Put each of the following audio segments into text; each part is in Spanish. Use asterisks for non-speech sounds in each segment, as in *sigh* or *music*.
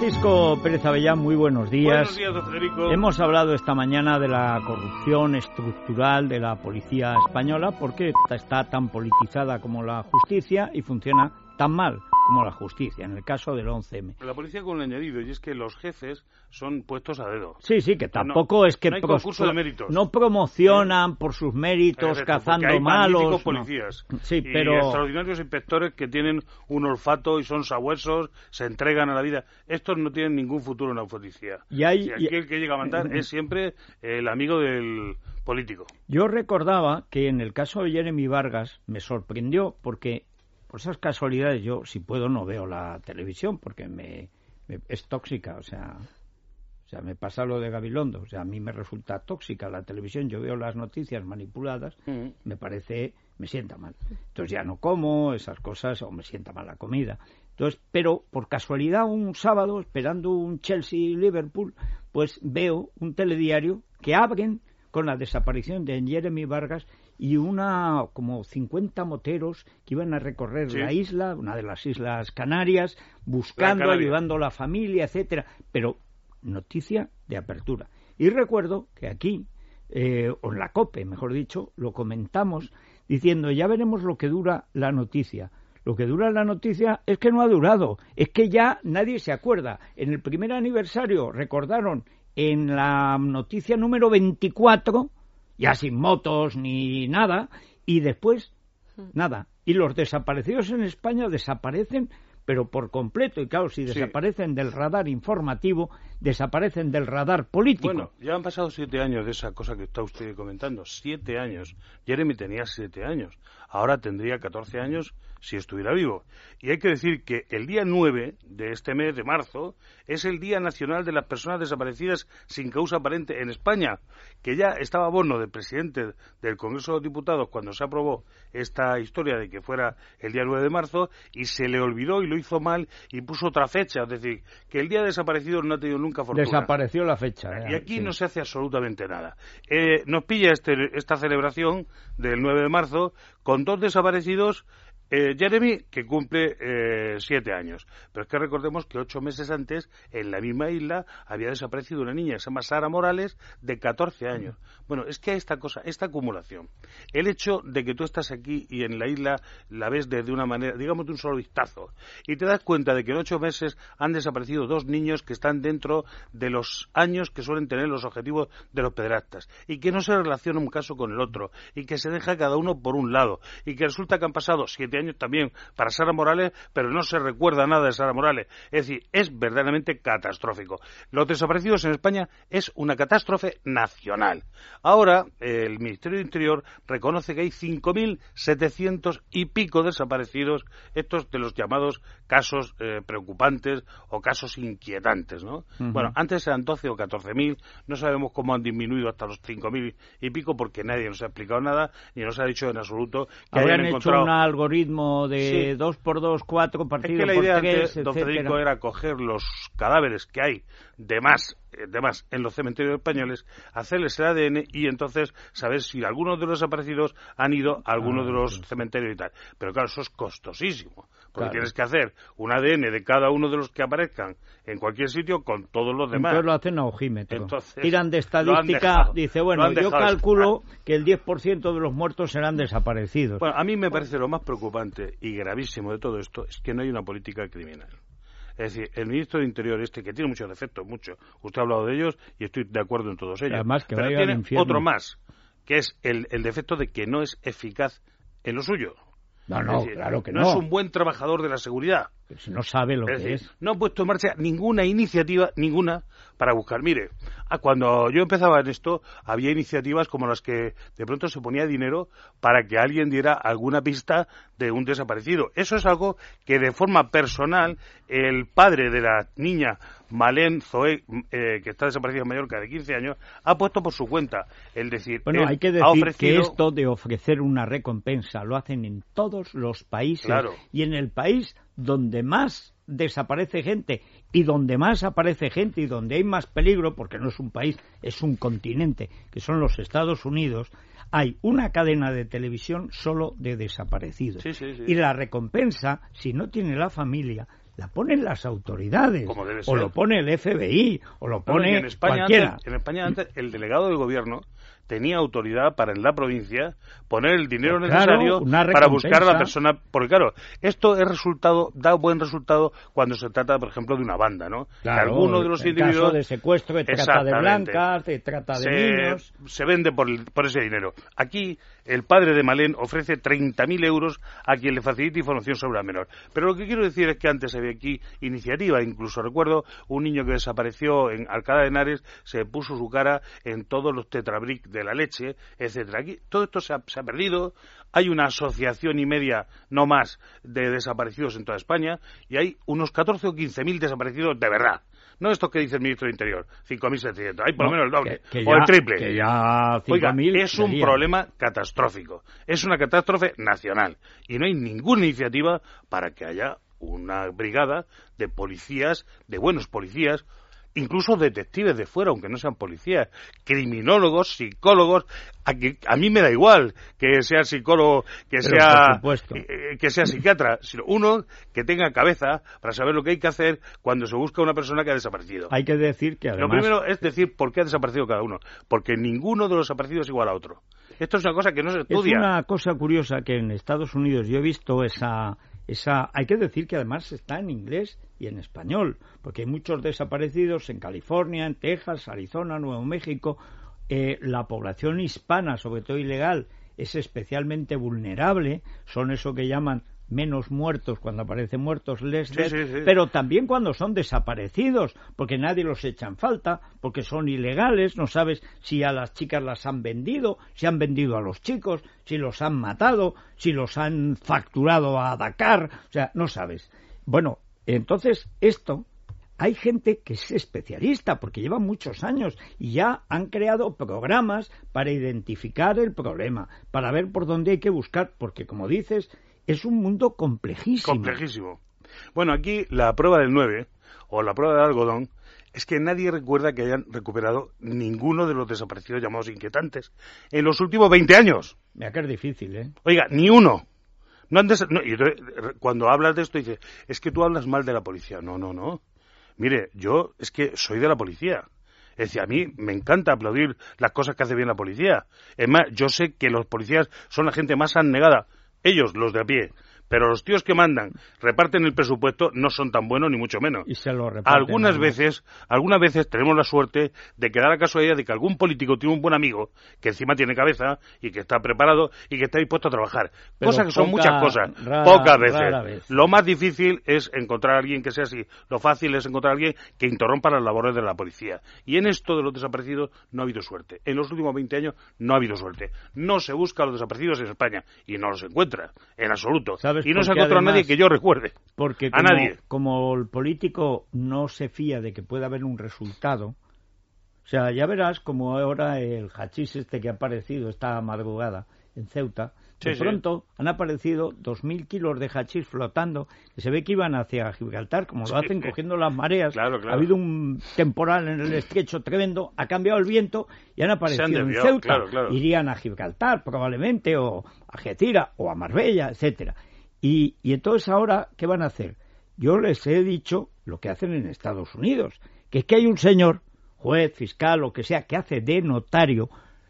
Francisco Pérez Avellán, muy buenos días. Buenos días, don Federico. Hemos hablado esta mañana de la corrupción estructural de la policía española, porque está tan politizada como la justicia y funciona tan mal como la justicia, en el caso del 11M. La policía con un añadido, y es que los jefes son puestos a dedo. Sí, sí, que tampoco es que no hay concurso de méritos. no promocionan por sus méritos Efecto, cazando hay malos. magníficos no. policías. Sí, Y pero extraordinarios inspectores que tienen un olfato y son sabuesos, se entregan a la vida. Estos no tienen ningún futuro en la policía. Y hay- aquí y- el que llega a mandar es siempre el amigo del político. yo recordaba que en el caso de Jeremy Vargas me sorprendió porque por esas casualidades yo si puedo no veo la televisión porque me, me- es tóxica, o sea, o sea, me pasa lo de Gabilondo, o sea, a mí me resulta tóxica la televisión, yo veo las noticias manipuladas, Ujú. me parece, me sienta mal. Entonces ya no como esas cosas o me sienta mal la comida. Entonces, pero por casualidad un sábado, esperando un Chelsea-Liverpool, pues veo un telediario que abren con la desaparición de Jeremy Vargas y una como 50 moteros que iban a recorrer Sí. la isla, una de las islas Canarias, buscando, ayudando a la familia, etcétera, pero noticia de apertura. Y recuerdo que aquí, eh, o en la COPE, mejor dicho, lo comentamos diciendo, ya veremos lo que dura la noticia. Lo que dura la noticia es que no ha durado, es que ya nadie se acuerda. En el primer aniversario recordaron en la noticia número 24, ya sin motos ni nada, y después nada. Y los desaparecidos en España desaparecen, pero por completo. Y claro, si Sí. desaparecen del radar informativo, desaparecen del radar político. Bueno, ya han pasado siete años de esa cosa que está usted comentando. Siete años. Jeremy tenía siete años. Ahora tendría 14 años si estuviera vivo. Y hay que decir que el día 9 de este mes de marzo es el Día Nacional de las Personas Desaparecidas sin causa aparente en España, que ya estaba bono del presidente del Congreso de los Diputados cuando se aprobó esta historia de que fuera el día 9 de marzo y se le olvidó y lo hizo mal y puso otra fecha. Es decir, que el Día de Desaparecidos no ha tenido nunca fortuna. Desapareció la fecha. Y eh, aquí sí. no se hace absolutamente nada. Eh, nos pilla este, esta celebración del 9 de marzo con dos desaparecidos. Eh, Jeremy, que cumple eh, siete años. Pero es que recordemos que ocho meses antes, en la misma isla, había desaparecido una niña que se llama Sara Morales, de 14 años. Bueno, es que hay esta cosa, esta acumulación. El hecho de que tú estás aquí y en la isla la ves desde una manera, digamos de un solo vistazo, y te das cuenta de que en ocho meses han desaparecido dos niños que están dentro de los años que suelen tener los objetivos de los pederastas, y que no se relaciona un caso con el otro, y que se deja cada uno por un lado, y que resulta que han pasado siete años también para Sara Morales, pero no se recuerda nada de Sara Morales. Es decir, es verdaderamente catastrófico. Los desaparecidos en España es una catástrofe nacional. Ahora, el Ministerio de Interior reconoce que hay 5.700 y pico desaparecidos, estos de los llamados casos eh, preocupantes o casos inquietantes, ¿no? Bueno, antes eran 12 o 14.000, no sabemos cómo han disminuido hasta los 5.000 y pico porque nadie nos ha explicado nada ni nos ha dicho en absoluto que Habían hayan hecho encontrado... un algoritmo de Sí. 2 por 2 4 Es partido que la por idea 3, antes, don. Federico, era coger los cadáveres que hay de más, eh, de más en los cementerios españoles, hacerles el ADN y entonces saber si algunos de los desaparecidos han ido a alguno Ah, de los sí. cementerios y tal. Pero claro, eso es costosísimo, porque Claro. tienes que hacer un ADN de cada uno de los que aparezcan en cualquier sitio con todos los demás. Entonces lo hacen a ojímetro. Entonces, Tiran de estadística, dice, bueno, yo calculo que el 10% de los muertos serán desaparecidos. Bueno, a mí me parece lo más preocupante y gravísimo de todo esto es que no hay una política criminal. Es decir, el ministro de Interior este, que tiene muchos defectos, muchos, usted ha hablado de ellos y estoy de acuerdo en todos ellos. Además, que pero tiene otro más, que es el, el defecto de que no es eficaz en lo suyo. no, no, decir, claro que no. no. es un buen trabajador de la seguridad. Si no sabe lo Es que decir, es. no ha puesto en marcha ninguna iniciativa, ninguna, para buscar. Mire, cuando yo empezaba en esto, había iniciativas como las que de pronto se ponía dinero para que alguien diera alguna pista de un desaparecido. Eso es algo que de forma personal el padre de la niña Malén Zoé, eh, que está desaparecida en Mallorca de 15 años, ha puesto por su cuenta. El decir, Bueno, él hay que que esto de ofrecer una recompensa lo hacen en todos los países Claro. y en el país donde más desaparece gente y donde más aparece gente y donde hay más peligro, porque no es un país, es un continente, que son los Estados Unidos, hay una cadena de televisión solo de desaparecidos. Sí, sí, sí. Y la recompensa, si no tiene la familia, la ponen las autoridades, Como debe o ser. lo pone el FBI, o lo pone en España cualquiera. Antes, en España antes el delegado del gobierno tenía autoridad para en la provincia poner el dinero Pues claro, necesario para buscar a la persona porque claro esto es resultado da buen resultado cuando se trata por ejemplo de una banda no Claro, que alguno de los en individuos caso de secuestro, de trata de blancas, de trata de se, niños. se vende por, el- por ese dinero. Aquí, el padre de Malén ofrece 30.000 euros a quien le facilite información sobre la menor. Pero lo que quiero decir es que antes había aquí iniciativa. Incluso recuerdo un niño que desapareció en Alcalá de Henares, se puso su cara en todos los tetrabric de la leche, etcétera. Aquí todo esto se ha, se ha perdido. Hay una asociación y media, no más, de desaparecidos en toda España y hay unos 14 o 15.000 desaparecidos de verdad. No esto que dice el ministro de Interior, 5.700. Hay por lo No, menos el doble que- que o el triple. que ya Oiga, 5.000 es un problema catastrófico. Es una catástrofe nacional. Y no hay ninguna iniciativa para que haya una brigada de policías, de buenos policías, incluso detectives de fuera, aunque no sean policías, criminólogos, psicólogos, a, que- a mí me da igual que sea psicólogo, que Pero, sea supuesto. eh, que sea psiquiatra, sino uno que tenga cabeza para saber lo que hay que hacer cuando se busca una persona que ha desaparecido. Hay que decir que Lo además primero es decir por qué ha desaparecido cada uno, porque ninguno de los desaparecidos es igual a otro. Esto es una cosa que no se Es estudia. una cosa curiosa que en Estados Unidos yo he visto esa, esa. Hay que decir que además está en inglés y en español, porque hay muchos desaparecidos en California, en Texas, Arizona, Nuevo México. Eh, la población hispana, sobre todo ilegal, es especialmente vulnerable. Son eso que llaman menos muertos cuando aparecen muertos, Sí, sí, sí. pero también cuando son desaparecidos, porque nadie los echa en falta, porque son ilegales, no sabes si a las chicas las han vendido, si han vendido a los chicos, si los han matado, si los han facturado a Dakar, o sea, no sabes. Bueno, entonces esto hay gente que es especialista porque lleva muchos años y ya han creado programas para identificar el problema, para ver por dónde hay que buscar, porque como dices, es un mundo complejísimo. Complejísimo. Bueno, aquí la prueba del 9, o la prueba del algodón, es que nadie recuerda que hayan recuperado ninguno de los desaparecidos llamados inquietantes en los últimos 20 años. Mira que es difícil, ¿eh? Oiga, ni uno. No han desa- no, y cuando hablas de esto dices, es que tú hablas mal de la policía. No, no, no. Mire, yo es que soy de la policía. Es decir, a mí me encanta aplaudir las cosas que hace bien la policía. Es más, yo sé que los policías son la gente más abnegada. Ellos, los de a pie. Pero los tíos que mandan, reparten el presupuesto, no son tan buenos ni mucho menos. Y se lo reparten Algunas veces, algunas veces tenemos la suerte de que da la casualidad de que algún político tiene un buen amigo que encima tiene cabeza y que está preparado y que está dispuesto a trabajar. Pero cosas que son poca- muchas cosas, rara- pocas veces. vez. Lo más difícil es encontrar a alguien que sea así. Lo fácil es encontrar a alguien que interrumpa las labores de la policía. Y en esto de los desaparecidos no ha habido suerte. En los últimos 20 años no ha habido suerte. No se busca a los desaparecidos en España y no los encuentra, en absoluto. ¿Sabes Y no se ha encontrado a nadie que yo recuerde. Porque a como, nadie. como el político no se fía de que pueda haber un resultado, o sea, ya verás como ahora el hachís este que ha aparecido esta madrugada en Ceuta, de Sí, sí. pronto han aparecido 2.000 kilos de hachís flotando, que se ve que iban hacia Gibraltar, como lo hacen cogiendo las mareas. Claro, claro. Ha habido un temporal en el estrecho tremendo, ha cambiado el viento y han aparecido en Ceuta. claro. Irían a Gibraltar probablemente, o a Getira, o a Marbella, etcétera. Y, y entonces ahora, ¿qué van a hacer? Yo les he dicho lo que hacen en Estados Unidos, que es que hay un señor, juez, fiscal, lo que sea, que hace de notario,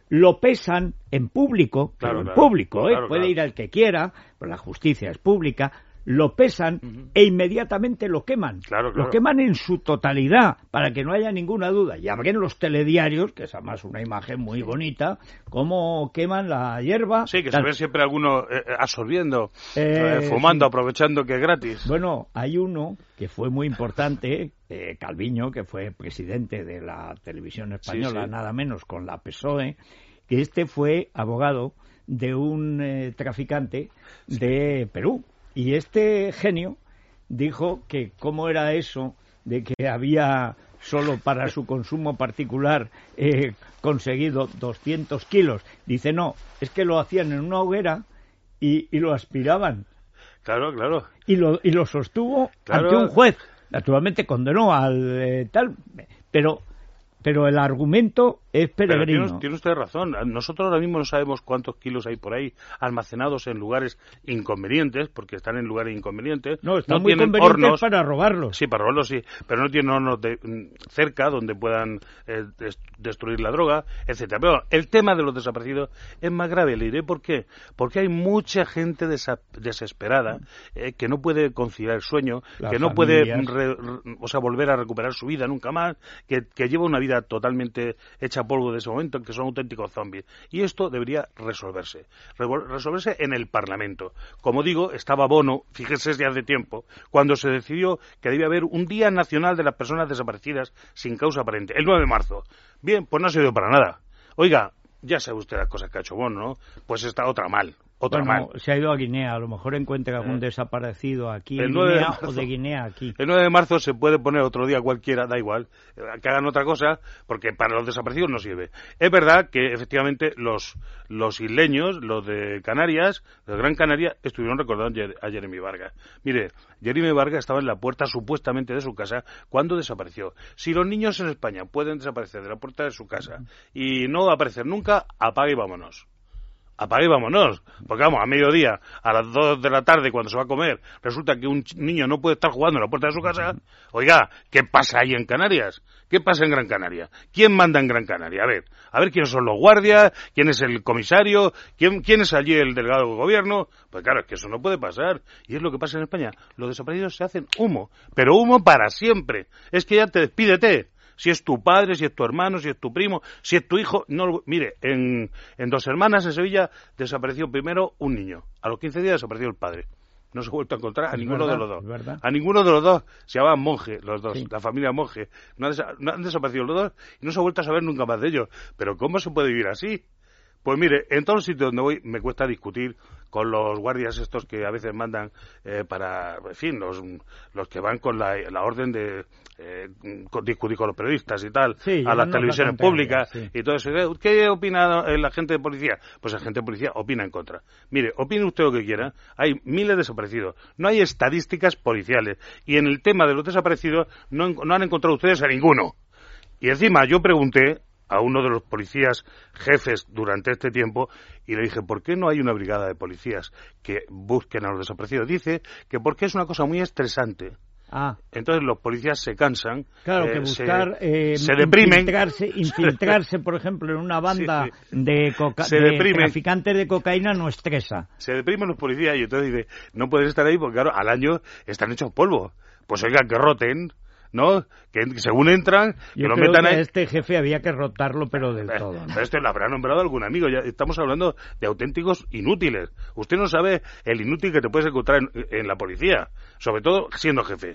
lo pesan en público, Claro, en claro. público, ¿eh? Claro, puede ir al que quiera, pero la justicia es pública, lo pesan e inmediatamente lo queman. Claro, claro. Lo queman en su totalidad, para que no haya ninguna duda. Y abren los telediarios, que es además una imagen muy bonita, cómo queman la hierba. Sí, que se ven siempre algunos eh, eh, absorbiendo, Eh, eh, fumando, sí. aprovechando que es gratis. Bueno, hay uno que fue muy importante, Calviño, que fue presidente de la televisión española, sí. nada menos con la PSOE, que este fue abogado de un traficante de Perú. Y este genio dijo que cómo era eso de que había solo para su consumo particular eh, conseguido 200 kilos. Dice, no, es que lo hacían en una hoguera y, y lo aspiraban Claro, claro. y lo, y lo sostuvo Claro. ante un juez. Naturalmente condenó al eh, tal, pero pero el argumento es peregrino. tiene, usted razón. Nosotros ahora mismo no sabemos cuántos kilos hay por ahí almacenados en lugares inconvenientes, porque están en lugares inconvenientes. No, están muy convenientes para robarlos. Sí, para robarlos sí, pero no tienen hornos cerca donde puedan eh, destruir la droga, etcétera. Pero el tema de los desaparecidos es más grave. Le diré por qué. Porque hay mucha gente desesperada eh, que no puede conciliar el sueño, que no puede o sea, volver a recuperar su vida nunca más, que, que lleva una vida totalmente hecha polvo de ese momento, que son auténticos zombies. Y esto debería resolverse. Resolverse en el Parlamento. Como digo, estaba Bono, fíjese ya hace tiempo, cuando se decidió que debía haber un Día Nacional de las Personas Desaparecidas sin causa aparente, el 9 de marzo. Bien, pues no ha sido para nada. Oiga, ya sabe usted las cosas que ha hecho Bono, ¿no? Pues está otra mal. Otra bueno, se ha ido a Guinea, a lo mejor encuentra algún eh. desaparecido aquí en Guinea o de Guinea aquí. El 9 de marzo se puede poner otro día cualquiera, da igual, que hagan otra cosa, porque para los desaparecidos no sirve. Es verdad que efectivamente los, los isleños, los de Canarias, de Gran Canaria, estuvieron recordando a Jeremy Vargas. Mire, Jeremy Vargas estaba en la puerta supuestamente de su casa cuando desapareció. Si los niños en España pueden desaparecer de la puerta de su casa y no aparecer nunca, apague y vámonos apague y vámonos. Porque vamos, a mediodía, a las dos de la tarde, cuando se va a comer, resulta que un niño no puede estar jugando en la puerta de su casa. Oiga, ¿qué pasa ahí en Canarias? ¿Qué pasa en Gran Canaria? ¿Quién manda en Gran Canaria? A ver, a ver quiénes son los guardias, quién es el comisario, quién, quién es allí el delegado del gobierno. Pues claro, es que eso no puede pasar. Y es lo que pasa en España. Los desaparecidos se hacen humo, pero humo para siempre. Es que ya te despídete si es tu padre, si es tu hermano, si es tu primo, si es tu hijo. No, mire, en, en Dos Hermanas, en Sevilla, desapareció primero un niño. A los 15 días desapareció el padre. No se ha vuelto a encontrar a ninguno de los dos. A ninguno de los dos. Se llamaban monje, los dos, la familia monje. No han, desaparecido los dos y no se ha vuelto a saber nunca más de ellos. Pero ¿cómo se puede vivir así? Pues mire, en todos los sitios donde voy me cuesta discutir con los guardias estos que a veces mandan eh, para, en fin, los, los que van con la, la orden de eh, discutir con los periodistas y tal, a las televisiones públicas y todo eso. ¿Qué opina la gente de policía? Pues la gente de policía opina en contra. Mire, opine usted lo que quiera, hay miles de desaparecidos, no hay estadísticas policiales y en el tema de los desaparecidos no, no han encontrado ustedes a ninguno. Y encima yo pregunté a uno de los policías jefes durante este tiempo y le dije, ¿por qué no hay una brigada de policías que busquen a los desaparecidos? Dice que porque es una cosa muy estresante. Ah. Entonces los policías se cansan. Claro, que eh, buscar. Se, eh, se deprimen. *laughs* Infiltrarse, por ejemplo, en una banda de, coca de traficantes de cocaína no estresa. Se deprimen los policías y entonces dice, no pueden estar ahí porque, claro, al año están hechos polvo. Pues oigan, que roten ¿no? Que, según entran, que lo metan que a este jefe había que rotarlo, pero del todo. Pero este lo habrá nombrado algún amigo. Ya estamos hablando de auténticos inútiles. Usted no sabe el inútil que te puedes encontrar en, la policía, sobre todo siendo jefe.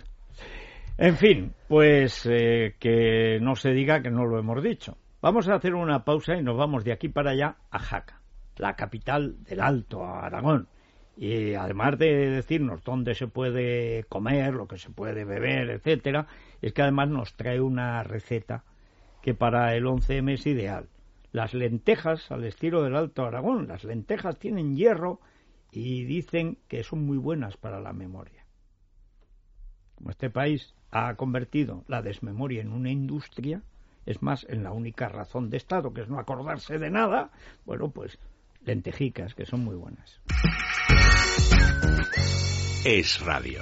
En fin, pues eh, que no se diga que no lo hemos dicho. Vamos a hacer una pausa y nos vamos de aquí para allá a Jaca, la capital del Alto Aragón. Y además de decirnos dónde se puede comer, lo que se puede beber, etcétera, es que además nos trae una receta que para el 11M es ideal. Las lentejas al estilo del Alto Aragón, las lentejas tienen hierro y dicen que son muy buenas para la memoria. Como este país ha convertido la desmemoria en una industria, es más, en la única razón de Estado, que es no acordarse de nada, bueno, pues lentejicas, que son muy buenas. Es radio.